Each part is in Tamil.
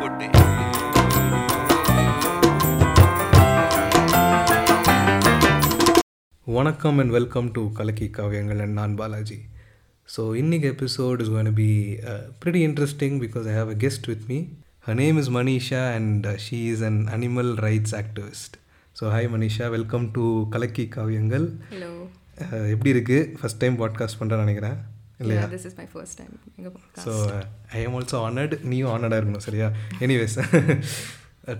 போட்டு. வணக்கம் அண்ட் வெல்கம் டு கலக்கி காவியங்கள் அண்ட் நான் பாலாஜி. ஸோ இன்னைக்கு episode is gonna be pretty interesting because I have a guest with me. Her name is Manisha and uh, she is an animal rights activist. So hi Manisha welcome to Kalakki Kaviyangal. Uh, எப்படி இருக்குது ஃபஸ்ட் டைம் பாட்காஸ்ட் பண்ணுறேன்னு நினைக்கிறேன். இல்லையா? This is my first time எங்கள் so I am also honoured நீயும் ஆனர்டாக இருக்கணும் சரியா? Anyways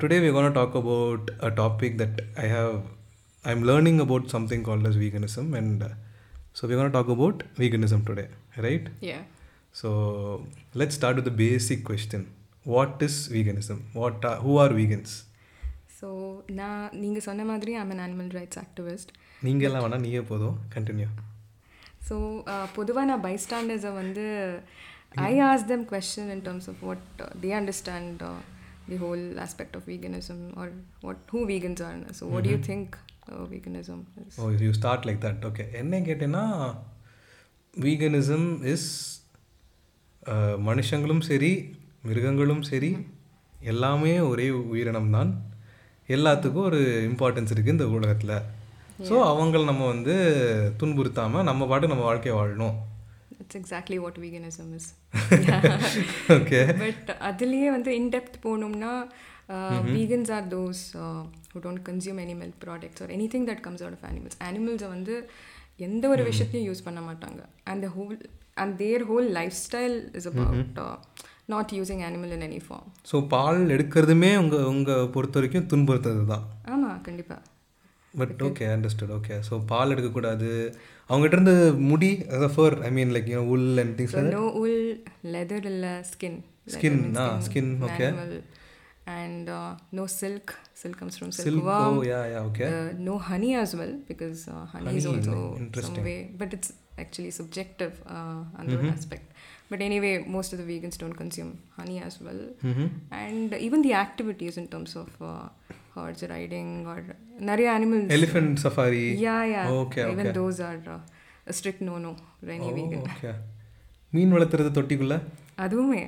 today we gonna talk about a topic that I have I am learning about something called as veganism and so we gonna talk about veganism today right yeah so let start with the basic question what is veganism what are who are vegans so நான் நீங்கள் சொன்ன மாதிரி I'm an animal rights activist நீங்கள் எல்லாம் வேணால் நீயே போதும். கண்டினியூ ஸோ பொதுவாக நான் பைஸ்டாண்டர்ஸை வந்து I ask them question in terms of what they understand the whole aspect of veganism or what who vegans are so what you think veganism oh you start like that okay என்ன கேட்டேன்னா வீகனிசம் இஸ் மனுஷங்களும் சரி மிருகங்களும் சரி எல்லாமே ஒரே உயிரினம் தான் எல்லாத்துக்கும் ஒரு இம்பார்ட்டன்ஸ் இருக்குது இந்த உலகத்தில். ஸோ அவங்கள நம்ம வந்து துன்புறுத்தாமல் நம்ம பாட்டு நம்ம வாழ்க்கையை வாழணும். It's exactly what veganism is okay but அதுலேயே வந்து இன்டெப்த் போகணும்னா vegans are those who don't consume any milk products or any thing that comes out of animals அனிமல்ஸை வந்து எந்த ஒரு விஷயத்தையும் யூஸ் பண்ண மாட்டாங்க. And whole and their whole lifestyle is about not using animal in any form so பால் எடுக்கிறதுமே உங்கள் உங்கள் பொறுத்த வரைக்கும் துன்புறுத்துறது தான் ஆமாம் கண்டிப்பாக But okay understood okay so பால் எடுக்கக்கூடாது அவங்ககிட்ட இருந்து முடி அதாவது fur I mean like you wool and things so no wool leather இல்லை skin Skin, ah, skin, okay. And no silk silk comes from Silk, silk oh, yeah, yeah, okay. Uh, no honey as well because uh, honey, is Honey, also interesting. some way, but it's actually subjective uh, on that aspect. But anyway, most of the vegans don't consume honey as well, and even the activities in terms of uh, horse riding or நிறைய animals. Elephant safari even okay. those are uh, a strict no-no for any vegan. Okay மீன் வளர்த்துறது தொட்டிக்குள்ள அதுவுமே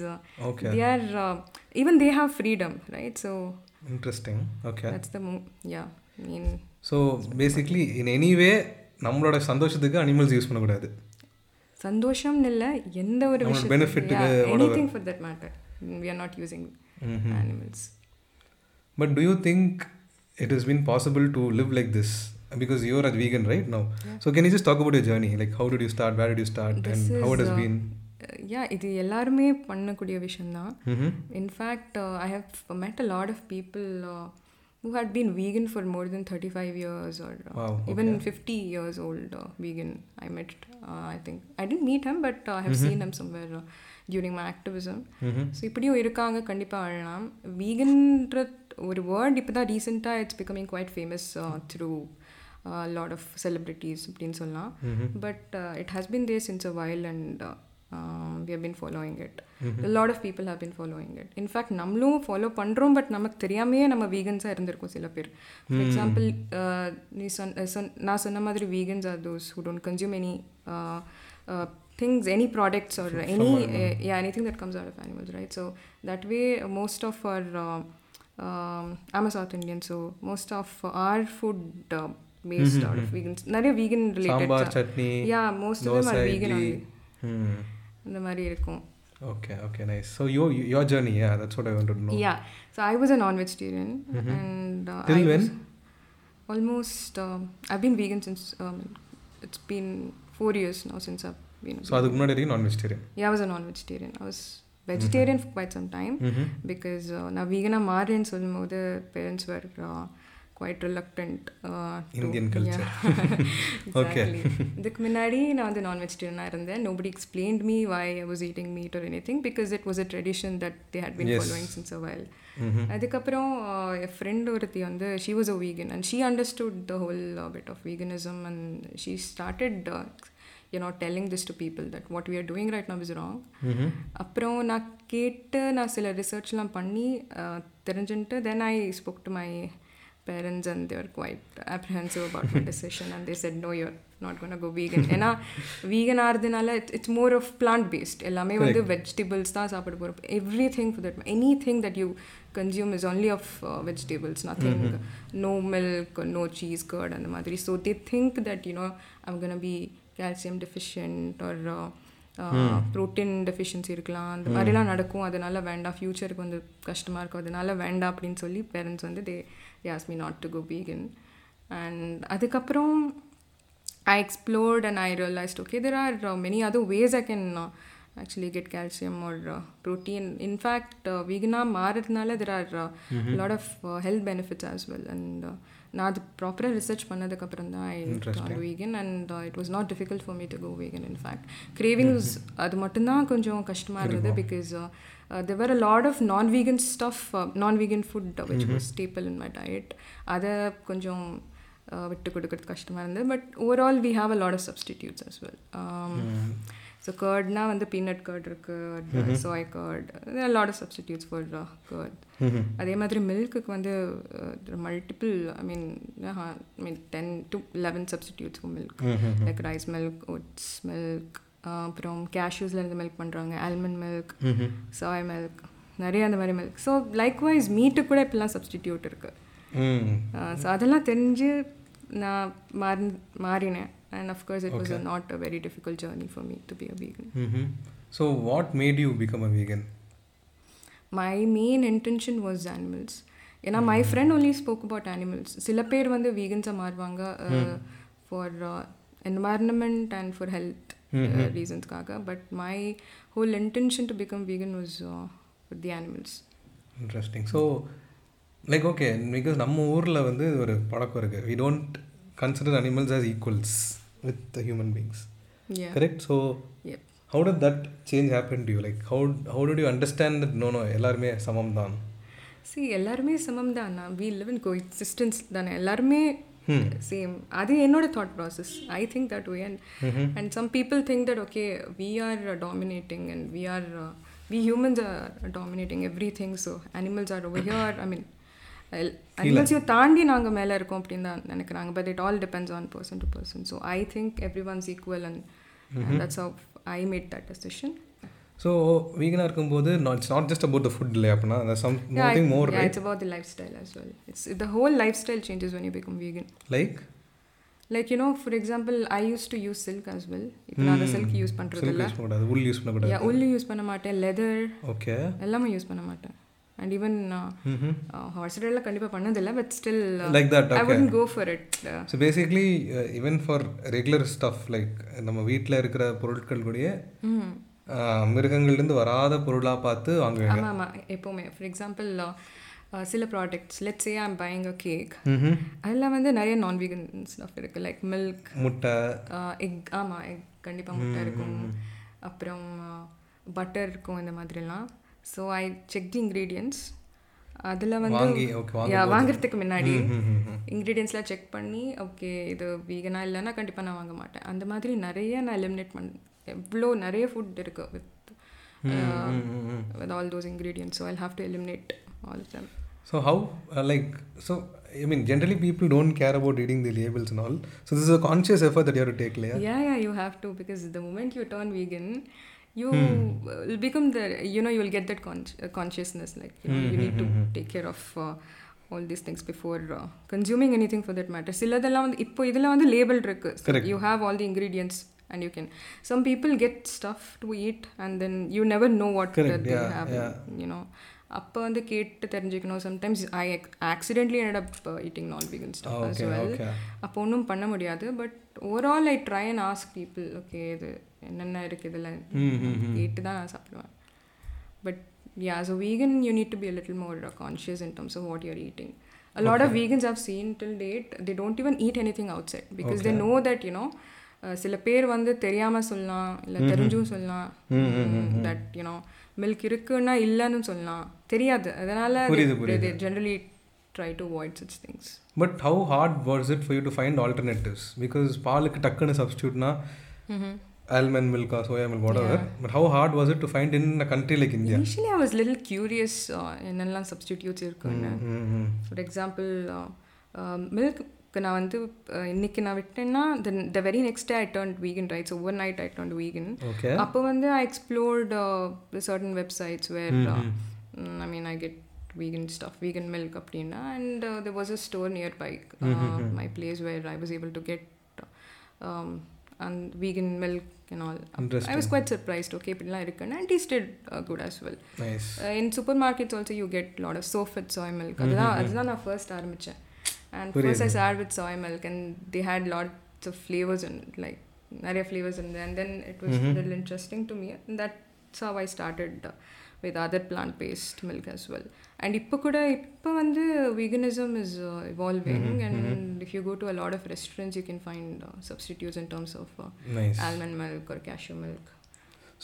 uh, okay are uh, even they have freedom, right? So interesting okay mo- yeah. I mean. So basically in anyway நம்மளோட சந்தோஷத்துக்கு அனிமல்ஸ் யூஸ் பண்ணக்கூடாது சந்தோஷம்னு இல்லை எந்த ஒரு க்கு anything for that matter we are not using animals but do you think it is been possible to live like this because you're at vegan right no so can you just talk about your journey like how do you start where do you start and how it has been yeah இது எல்லாருமே பண்ணக்கூடிய விஷயம்தான் in fact I have met a lot of people who had been vegan for more than 35 years or uh, Wow, even 50 years old uh, vegan i met uh, i think i didn't meet him but uh, i have seen him somewhere uh, during my activism so இப்படியும் இருக்காங்க கண்டிப்பாக அழலாம் வீகன்ற ஒரு வேர்ட் இப்போ தான் ரீசெண்டாக it's becoming quite famous through lot of celebrities அப்படின்னு சொல்லலாம் but it has been there since a while and we have been following it lot of people have been following it in fact நம்மளும் ஃபாலோ பண்ணுறோம் பட் நமக்கு தெரியாமையே நம்ம வீகன்ஸாக இருந்திருக்கோம் சில பேர். ஃபார் எக்ஸாம்பிள் நீ சொன் சொன் நான் சொன்ன மாதிரி vegans are those who don't consume any things any products or any uh, yeah anything that comes out of animals right? So that way uh, most of our uh, um, i'm a south indian so most of our food uh, based out of vegans நிறைய vegan related sambar uh, chutney yeah most of them are vegan only ம் இந்த மாதிரி இருக்கும் okay okay nice so yo your journey yeah that's what I want to know yeah so i was a non-vegetarian and uh, Till I when? was almost um, i've been vegan since um, it's been four years now since i've been so அதுக்கு முன்னாடி வரைக்கும் நான் vegetarian Yeah, I was a non-vegetarian. I was vegetarian for quite some time because uh, நான் வீகனாக மாறேன்னு சொல்லும்போது parents were quite reluctant Indian culture. Okay. இதுக்கு முன்னாடி நான் வந்து நான் வெஜிடேரியனாக இருந்தேன் nobody explained me why I was eating meat or anything because it was a tradition that they had been Yes. Following since a while அதுக்கப்புறம் uh, என் ஃப்ரெண்ட் ஒருத்தி வந்து she was a vegan and she understood the whole bit of veganism and she started you not telling this to people that what we are doing right now is wrong அப்புறம் நான் கேட்டு நான் சில ரிசர்ச்லாம் பண்ணி uh, தெரிஞ்சுன்ட்டு then I spoke to my parents and they were quite apprehensive about my decision and they said no you're not going to go vegan. ஏன்னா vegan ஆகிறதுனால it's more of plant based எல்லாமே வந்து வெஜிடபிள்ஸ் தான் சாப்பிட போகிறோம் everything for that anything that you consume is only of vegetables nothing no milk no cheese curd அந்த மாதிரி. So they think that you know I'm gonna be calcium deficient or protein deficiency இருக்கலாம். அந்த மாதிரிலாம் நடக்கும். அதனால வேண்டாம். ஃப்யூச்சருக்கு வந்து கஷ்டமாக இருக்கும். அதனால வேண்டாம் அப்படின்னு சொல்லி பேரண்ட்ஸ் வந்து they யாஸ் me not to go vegan and அதுக்கப்புறம் I explored and I realised okay there are many other ways I can actually get calcium or uh, protein. In fact, uh, vegan மாறதுனால there are uh, a lot of uh, uh, நான் அது ப்ராப்பராக ரிசர்ச் பண்ணதுக்கப்புறம் தான் I gone vegan and it was not difficult for me to go vegan in fact cravings அது மட்டும்தான் கொஞ்சம் கஷ்டமாக இருந்தது because there were a lot of non-vegan stuff, uh, non-vegan food uh, which was staple in my diet. அதை கொஞ்சம் விட்டு கொடுக்கறது கஷ்டமாக இருந்தது. But overall we have a lot of substitutes as well so கர்ட்னா வந்து பீனட் கர்ட் இருக்குது soy curd lot of substitutes for curd அதே மாதிரி மில்க்குக்கு வந்து multiple I mean mean ten to eleven substitutes for milk like rice milk oats milk அப்புறம் கேஷ்யூஸில் இருந்து மில்க் பண்ணுறாங்க ஆல்மண்ட் மில்க் சாய் மில்க் நிறைய அந்த மாதிரி மில்க் ஸோ லைக்வைஸ் மீட்டு கூட இப்படிலாம் சப்ஸ்டிடியூட் இருக்குது ஸோ அதெல்லாம் தெரிஞ்சு நான் மாறி மாறினேன். And of course it okay. was a not a very difficult journey for me to be a vegan. Mm-hmm. so what made you become a vegan? My main intention was animals. ஏன்னா my friend only spoke about animals சில பேர் வந்து வீகன்ஸாக மாறுவாங்க for environment and for health ரீசன்ஸ்க்காக but my whole intention to become vegan was with the animals interesting so like okay because நம்ம ஊரில் வந்து ஒரு பழக்கம் இருக்குது we don't consider animals as equals with the human beings yeah correct so yep how did that change happen to you like how how did you understand that no no எல்லாருமே சமம் தான் சி எல்லாருமே சமம் தான் we live in coexistence தானே எல்லாருமே சேம் அது என்னோட thought process I think that way and and some people think that okay we are dominating and we are we humans are dominating everything so animals are over here I mean அனிமல்ஸையும் தாண்டி நாங்கள் மேலே இருக்கோம் அப்படின்னு தான் நினைக்கிறாங்க. But it all depends on person to person so I think everyone's equal and that's how I made that decision so வீகனாக இருக்கும்போது it's not just about the food இல்லை அப்படின்னா அந்த some nothing more yeah, it's about the lifestyle as well. It's the whole lifestyle changes when you become vegan. Like Like you know, for example, I used to use silk as well. இப்போ நான் அந்த silk யூஸ் பண்ணுறது சில்க் இல்லை யூஸ் உள் யூஸ் பண்ணக்கூடாது. யா உள் யூஸ் பண்ண மாட்டேன். லெதர் ஓகே எல்லாமே யூஸ் பண்ண மாட்டேன். அண்ட் ஈவன் ஹார்ஸ் ரைடெல்லாம் கண்டிப்பாக பண்ணதில்லை but still like that I wouldn't go for it so basically even for regular stuff like நம்ம வீட்டில் இருக்கிற பொருட்கள் கூடயே மிருகங்கள்லேருந்து வராத பொருளாக பார்த்து வாங்குவீங்க. ஆமாம் ஆமாம் எப்போவுமே. ஃபார் எக்ஸாம்பிள் சில products let say I'm buying a cake ம்ஹும். அதில் வந்து நிறைய நான் வீகன் ஸ்டஃப் இருக்குது லைக் மில்க் முட்டை எக் ஆமாம் எக் கண்டிப்பாக முட்டை இருக்கும். அப்புறம் பட்டர் இருக்கும் இந்த மாதிரிலாம். So I check the ingredients அதில் வந்து யா வாங்குறதுக்கு முன்னாடி இன்க்ரீடியன்ஸ்லாம் செக் பண்ணி ஓகே இது வீகனா இல்லைன்னா கண்டிப்பாக நான் வாங்க மாட்டேன் அந்த மாதிரி நிறைய நான் எலிமினேட் பண்ண எவ்வளோ நிறைய ஃபுட் இருக்குது with with all those ingredients so I have to eliminate all them So how uh, like so I mean generally people don't care about reading the labels and all. So this is a conscious effort that you have to take, Leah. Yeah, yeah, you have to because the moment you turn vegan, you will become the you know you will get that con- uh, consciousness like you know you need to take care of uh, all these things before uh, consuming anything for that matter. சிலதெல்லாம் வந்து இப்போ இதில் வந்து லேபிள் இருக்கு Correct. you have all the ingredients and you can some people get stuff to eat and then you never know what Correct, that they yeah, have yeah. you know அப்போ வந்து கேட்டு தெரிஞ்சுக்கணும் sometimes I accidentally ended up uh, eating non vegan stuff Oh, as okay, well okay. அப்போ ஒன்றும் பண்ண முடியாது but overall I try and ask people okay இது என்னென்ன இருக்குது இதில் கேட்டு தான் நான் சாப்பிடுவேன் but yeah so vegan you need to be more uh, conscious in terms of what you're eating a lot of vegans i've seen till date they don't even eat anything outside because they know that you know uh, சில பேர் வந்து தெரியாம சொல்லலாம் இல்லை தெரிஞ்சும் சொல்லலாம் தட் யூனோ மில்க் இருக்குன்னா இல்லைன்னு சொல்லலாம் தெரியாது அதனால generally try to avoid such things But how hard was it for you to find alternatives? Because பாலுக்கு டக்குன்னு சப்ஸ்டியூட்னா almond milk or soya milk whatever. But how hard was it to find in a country like India? Initially I was little curious என்னெல்லாம் சப்ஸ்டிடியூட்ஸ் இருக்குன்னு Mm-hmm. ஃபார் எக்ஸாம்பிள் மில்க் நான் வந்து uh, இன்னைக்கு நான் விட்டேன்னா then the very next day I turn vegan rights overnight I turn vegan okay அப்போ வந்து I explored certain websites where I mean I get vegan stuff vegan milk அப்படின்னா and uh, there was a store nearby uh, my place where I was able to get um, and vegan milk and all I was quite surprised okay இப்படிலாம் இருக்குன்னு and tasted uh, good as well nice uh, in supermarkets also you get lot of soft soy milk அதுதான் அதுதான் நான் first ஆரம்பிச்சேன் and first I started with soy milk and they had lots of flavors in it like நிறைய flavors in there and then it was a little interesting to me and that's with other plant based milk as well. And இப்போ கூட இப்போ வந்து veganism is evolving and if you go to a lot of restaurants you can find uh, substitutes in terms of uh, nice almond milk or cashew milk.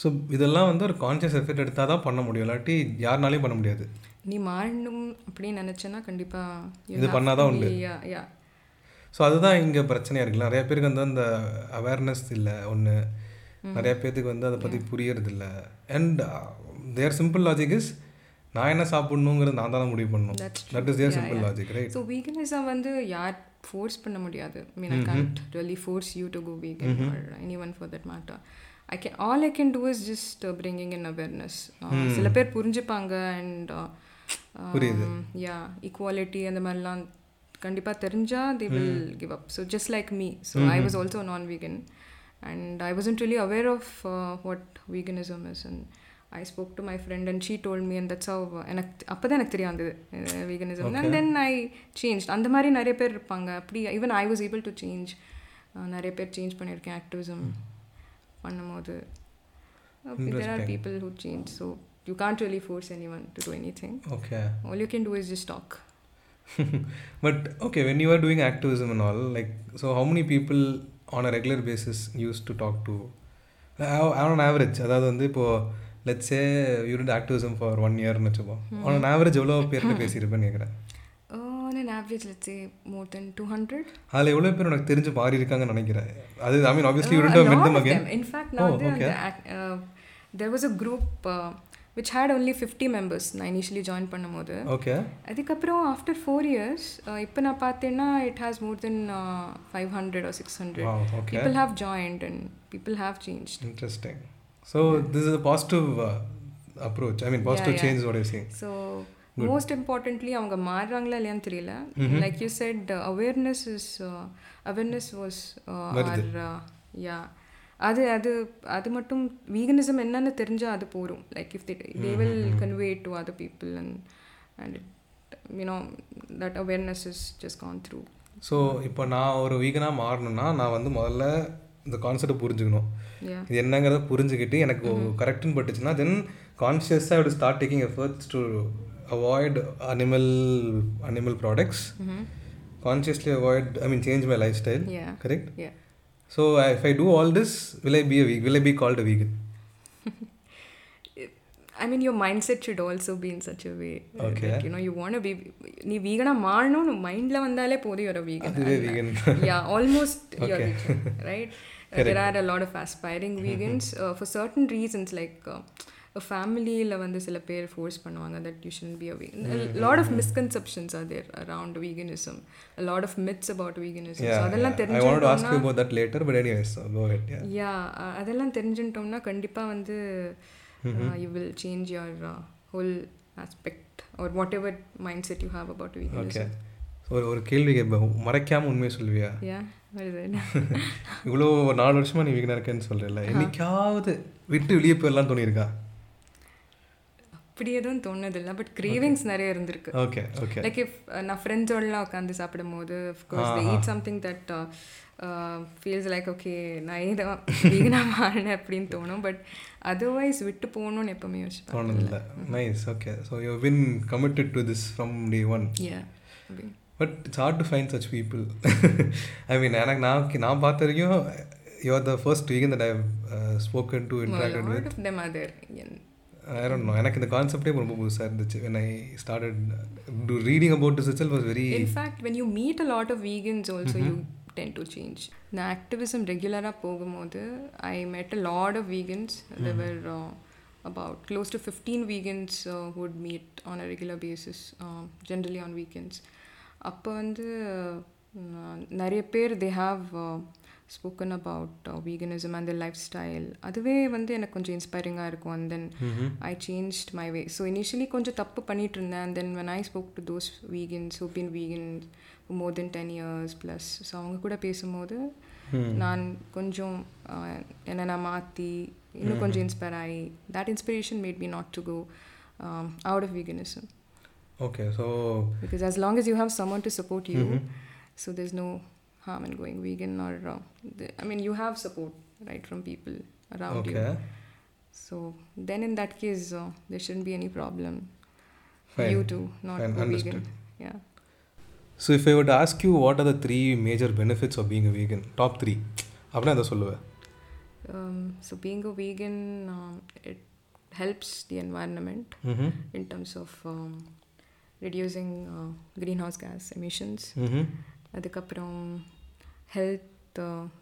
So இதெல்லாம் வந்து ஒரு கான்ஷியஸ் எஃபெக்ட் எடுத்தால் தான் பண்ண முடியும். இல்லாட்டி யாருனாலையும் பண்ண முடியாது. நீ மாறணும் அப்படின்னு நினச்சேன்னா கண்டிப்பாக இது பண்ணாதான் உண்டு. யா ஸோ அதுதான் இங்கே பிரச்சனையாக இருக்குல்ல நிறைய பேருக்கு வந்து அந்த அவேர்னஸ் இல்லை ஒன்று நிறைய பேர்த்துக்கு வந்து அதை பற்றி புரியறது இல்லை and their simple logic is நான் என்ன சாப்பிடணுங்கிறது நான் தான் முடிவு பண்ணணும். That is their simple logic right so veganism வந்து யார் ஃபோர்ஸ் பண்ண முடியாது. Mean I can't really force you to go vegan or anyone for that matter I can all I can do is just bringing in awareness சில பேர் புரிஞ்சுப்பாங்க அண்ட் யா ஈக்குவாலிட்டி அந்த மாதிரிலாம் கண்டிப்பாக தெரிஞ்சால் they will give up so just like me so I was also நான் vegan and I wasn't really aware of what veganism is and I spoke to my friend and she told me and that's how எனக்கு அப்போ தான் எனக்கு தெரிய வந்தது veganism and then I change அந்த மாதிரி நிறைய பேர் இருப்பாங்க. அப்படி even I was able to change நிறைய பேர் சேஞ்ச் பண்ணியிருக்கேன் ஆக்டிவிசம் பண்ணும்போது. There are people who change so you can't really force anyone to do anything okay all you can do is just talk but okay when you are doing activism and all like so how many people on a regular basis used to talk to? On average அதாவது வந்து இப்போ let's say you did activism for one இயர்னு வச்சுப்போம் on an average எவ்வளோ பேர்கிட்ட பேசியிருப்பேன்னு கேட்குறேன் average let's say more than 200 அதில் எவ்வளோ பேர் உனக்கு தெரிஞ்சு மாறி இருக்காங்கன்னு நினைக்கிறேன். அது ஐ lot them of again. them. In fact, நான் வந்து was a group uh, which had only 50 members. நான் initially join பண்ணும்போது. Okay. அதுக்கப்புறம் ஆஃப்டர் ஃபோர் இயர்ஸ் இப்போ நான் பார்த்தேன்னா it has more than five hundred or six hundred people have joined and people have change interesting. So this is a positive uh, approach. I mean positive yeah. change is what you're saying. So most importantly அவங்க மாறுறாங்களா இல்லையான்னு தெரியல. Like you said awareness is awareness was or yeah அது அது அது மட்டும் வீகனிசம் என்னன்னு தெரிஞ்சால் அது போகும் like if they will convey to other people and and you know that awareness is just gone through so இப்போ நான் ஒரு வீகனாக மாறணும்னா நான் வந்து முதல்ல இந்த கான்செப்டை புரிஞ்சுக்கணும். யா இது என்னங்கிறத புரிஞ்சுக்கிட்டு எனக்கு கரெக்டுன்னு பட்டுச்சுன்னா தென் கான்ஷியஸாக would start taking efforts to avoid animal animal products consciously avoid I mean change my lifestyle yeah correct yeah so if I do all this will I be a weak will I be called a vegan I mean, your mindset should also be in such a way uh, Okay. that you know you want to be. நீ வீகனா மாறணும்னு மைண்ட்ல வந்தாலே போதும் ஒரு வீகன் அதுவே vegan. Yeah almost your right there are a lot of aspiring vegans for certain reasons like ஃபேமிலியில் வந்து சில பேர் ஃபோர்ஸ் பண்ணுவாங்க that you should be a vegan lot of misconceptions are there around veganism lot of myths about veganism அதெல்லாம் yeah. I wanted to ask you தெரிஞ்சுட்டோம்னா about that later, but anyways, so go ahead. Yeah. Yeah அதெல்லாம் தெரிஞ்சுட்டோம்னா கண்டிப்பாக வந்து you will change your whole aspect or whatever mindset you have about Okay. Veganism ஒரு ஒரு கேள்வி கேட்பேன். மறைக்காம உண்மையை சொல்லுவியா? இவ்வளோ ஒரு நாலு வருஷமா நீ வீகனாக இருக்கேன்னு சொல்கிறல என்னைக்காவது விட்டு வெளியே போயிடலாம் தோணியிருக்கா? அப்படி எதுவும் தோணுதில்லை பட் கிரேவிங்ஸ் நிறைய இருந்திருக்கு. ஓகே ஓகே லைக் இஃப் நான் ஃப்ரெண்ட்ஸோடலாம் உட்காந்து சாப்பிடும் போது of course they eat something that feels like okay நான் இதை வீகனாக மாறினேன் அப்படின்னு தோணும். பட் அதர்வைஸ் விட்டு போகணும்னு எப்பவுமே யோசிப்பேன். தோணுதில்ல nice okay so you been committed to this from day one yeah but it's hard to find such people I mean எனக்கு நான் நான் பார்த்த வரைக்கும் you are the first vegan that I spoken to interacted with lot of them or there I don't know எனக்கு இந்த கான்செப்டே ரொம்ப புதுசாக இருந்துச்சு when I started do reading about this itself was very In fact, when you meet a lot of vegans, also you tend to change. The activism regular போகும்போது I met a lot of vegans. There were uh, about close to 15 vegans uh, who would meet on a regular basis, um, generally on weekends. அப்போ வந்து uh, நிறைய பேர் they have spoken about veganism அந்த லைஃப் ஸ்டைல் அதுவே வந்து எனக்கு கொஞ்சம் இன்ஸ்பைரிங்காக இருக்கும். And then I changed my way so initially கொஞ்சம் தப்பு பண்ணிட்டு இருந்தேன். And then when I spoke to those vegans who been vegan more than ten years plus so அவங்க கூட பேசும்போது நான் கொஞ்சம் uh, என்னை நான் மாற்றி இன்னும் கொஞ்சம் இன்ஸ்பயர் ஆகி that inspiration made me not to go out of veganism Okay so because as long as you have someone to support you so there's no harm in going vegan or uh, the, i mean you have support right from people around okay you so then in that case uh, there shouldn't be any problem for Fine. you to not Fine, go understood. vegan yeah so if I would ask you what are the three major benefits of being a vegan top three அப்படின்னா அதை சொல்லுவேன் um, so being a vegan um, it helps the environment ம் in terms of um, reducing uh, greenhouse gas emissions. ம் அதுக்கப்புறம் ஹெல்த்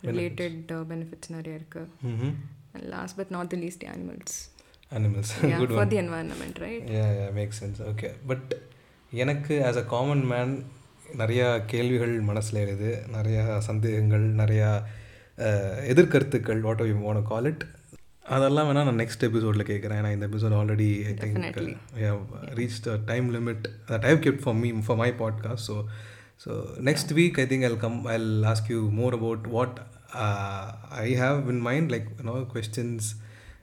ரிலேட்டட் பெனிஃபிட்ஸ் நிறைய இருக்கு. ம் and last but not the least the animals. Animals yeah good for one the environment right? Make sense okay but எனக்கு ஆஸ் அ காமன் மேன் நிறையா கேள்விகள் மனசில் எழுது. நிறையா சந்தேகங்கள் நிறையா அஹ், எதிர்கருத்துக்கள் what you want call it அதெல்லாம் வேணால் நான் நெக்ஸ்ட் எபிசோடில் கேட்குறேன் ஏன்னா இந்த episode already I think Definitely. Reach the time limit that I've kept for me for my podcast so so next week I think I'll come I'll ask you more about what I have in mind like you know questions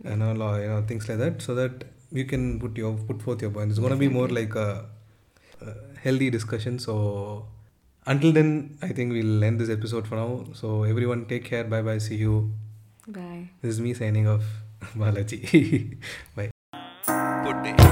you know, law, you know, things like that, so that you can put your put forth your points. It's going to be more like a, a healthy discussion. So until then, I think we'll end this episode for now. So everyone, take care. Bye bye. See you. bye This is me signing off. Balaji. bye. Good day.